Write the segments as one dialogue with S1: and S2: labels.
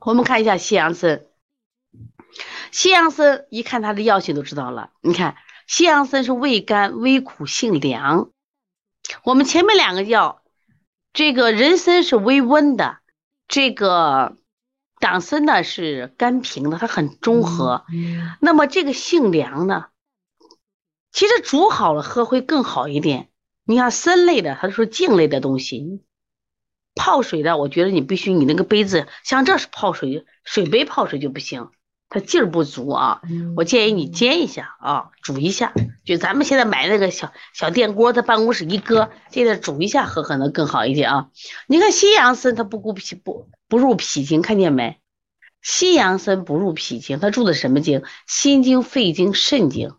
S1: 我们看一下西洋参，西洋参一看它的药性都知道了。你看，西洋参是味甘微苦性凉。我们前面两个药，这个人参是微温的，这个党参呢是甘平的，它很中和。那么这个性凉呢，其实煮好了喝会更好一点。你看参类的，它是茎类的东西。泡水的，我觉得你必须你那个杯子像这是泡水水杯泡水就不行，它劲儿不足啊。我建议你煎一下啊，煮一下，就咱们现在买那个小小电锅，在办公室一搁，现在煮一下喝可能更好一点啊。你看西洋参它不固脾不不入脾经，看见没？西洋参不入脾经，它入的什么经？心经、肺经、肾经。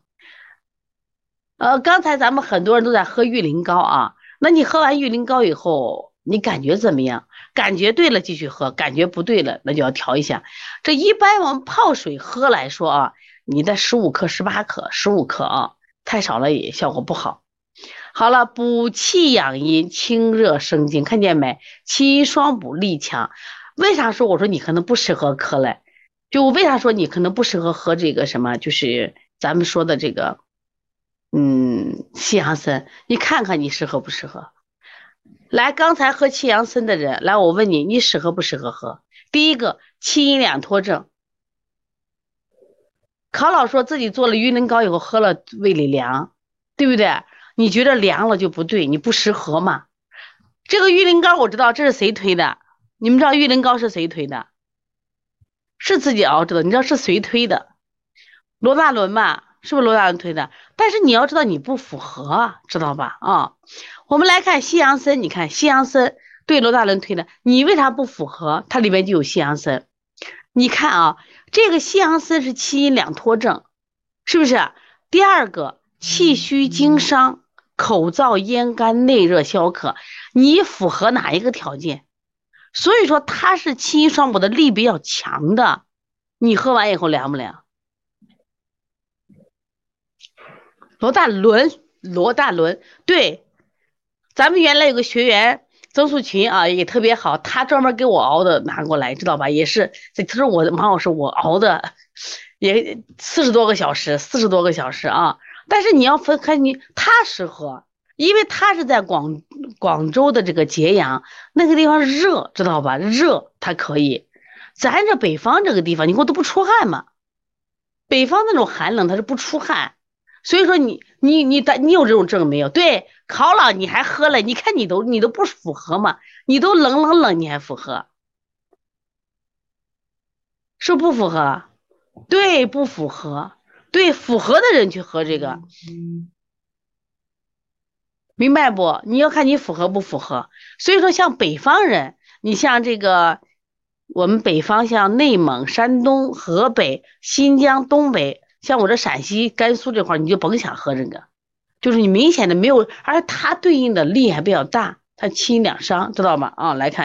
S1: 呃，刚才咱们很多人都在喝玉灵膏啊，那你喝完玉灵膏以后。你感觉怎么样？感觉对了继续喝，感觉不对了那就要调一下。这一般我们泡水喝来说啊，你的十五克、十八克、十五克啊，太少了也效果不好。好了，补气养阴、清热生津，看见没？气阴双补，力强。为啥说我说你可能不适合喝嘞？就为啥说你可能不适合喝这个什么？就是咱们说的这个，嗯，西洋参，你看看你适合不适合？来，刚才喝七阳参的人，来，我问你，你适合不适合喝？第一个，气阴两脱症。考老说自己做了玉林膏以后喝了胃里凉，对不对？你觉得凉了就不对，你不适合嘛？这个玉林膏我知道，这是谁推的？你们知道玉林膏是谁推的？是自己熬制的，你知道是谁推的？罗大伦嘛，是不是罗大伦推的？但是你要知道你不符合，知道吧？啊。我们来看西洋参，你看西洋参对罗大伦推的，你为啥不符合？它里面就有西洋参。你看啊，这个西洋参是气阴两脱症，是不是？第二个气虚经伤，口燥咽干，内热消渴，你符合哪一个条件？所以说它是气阴双补的力比较强的。你喝完以后凉不凉？罗大伦，罗大伦，对。咱们原来有个学员曾素群啊，也特别好，他专门给我熬的拿过来，知道吧？也是，他说我马老师我熬的也四十多个小时，四十多个小时啊。但是你要分开，你他适合，因为他是在广广州的这个揭阳那个地方热，知道吧？热他可以，咱这北方这个地方，你给我都不出汗嘛。北方那种寒冷，他是不出汗。所以说你你你的你有这种证没有？对，考了你还喝了？你看你都你都不符合嘛？你都冷冷冷你还符合？是不符合？对，不符合。对，符合的人去喝这个，明白不？你要看你符合不符合。所以说像北方人，你像这个我们北方像内蒙、山东、河北、新疆、东北。像我这陕西、甘肃这块你就甭想喝这个，就是你明显的没有，而且它对应的力还比较大，它清两伤，知道吗？啊，来看。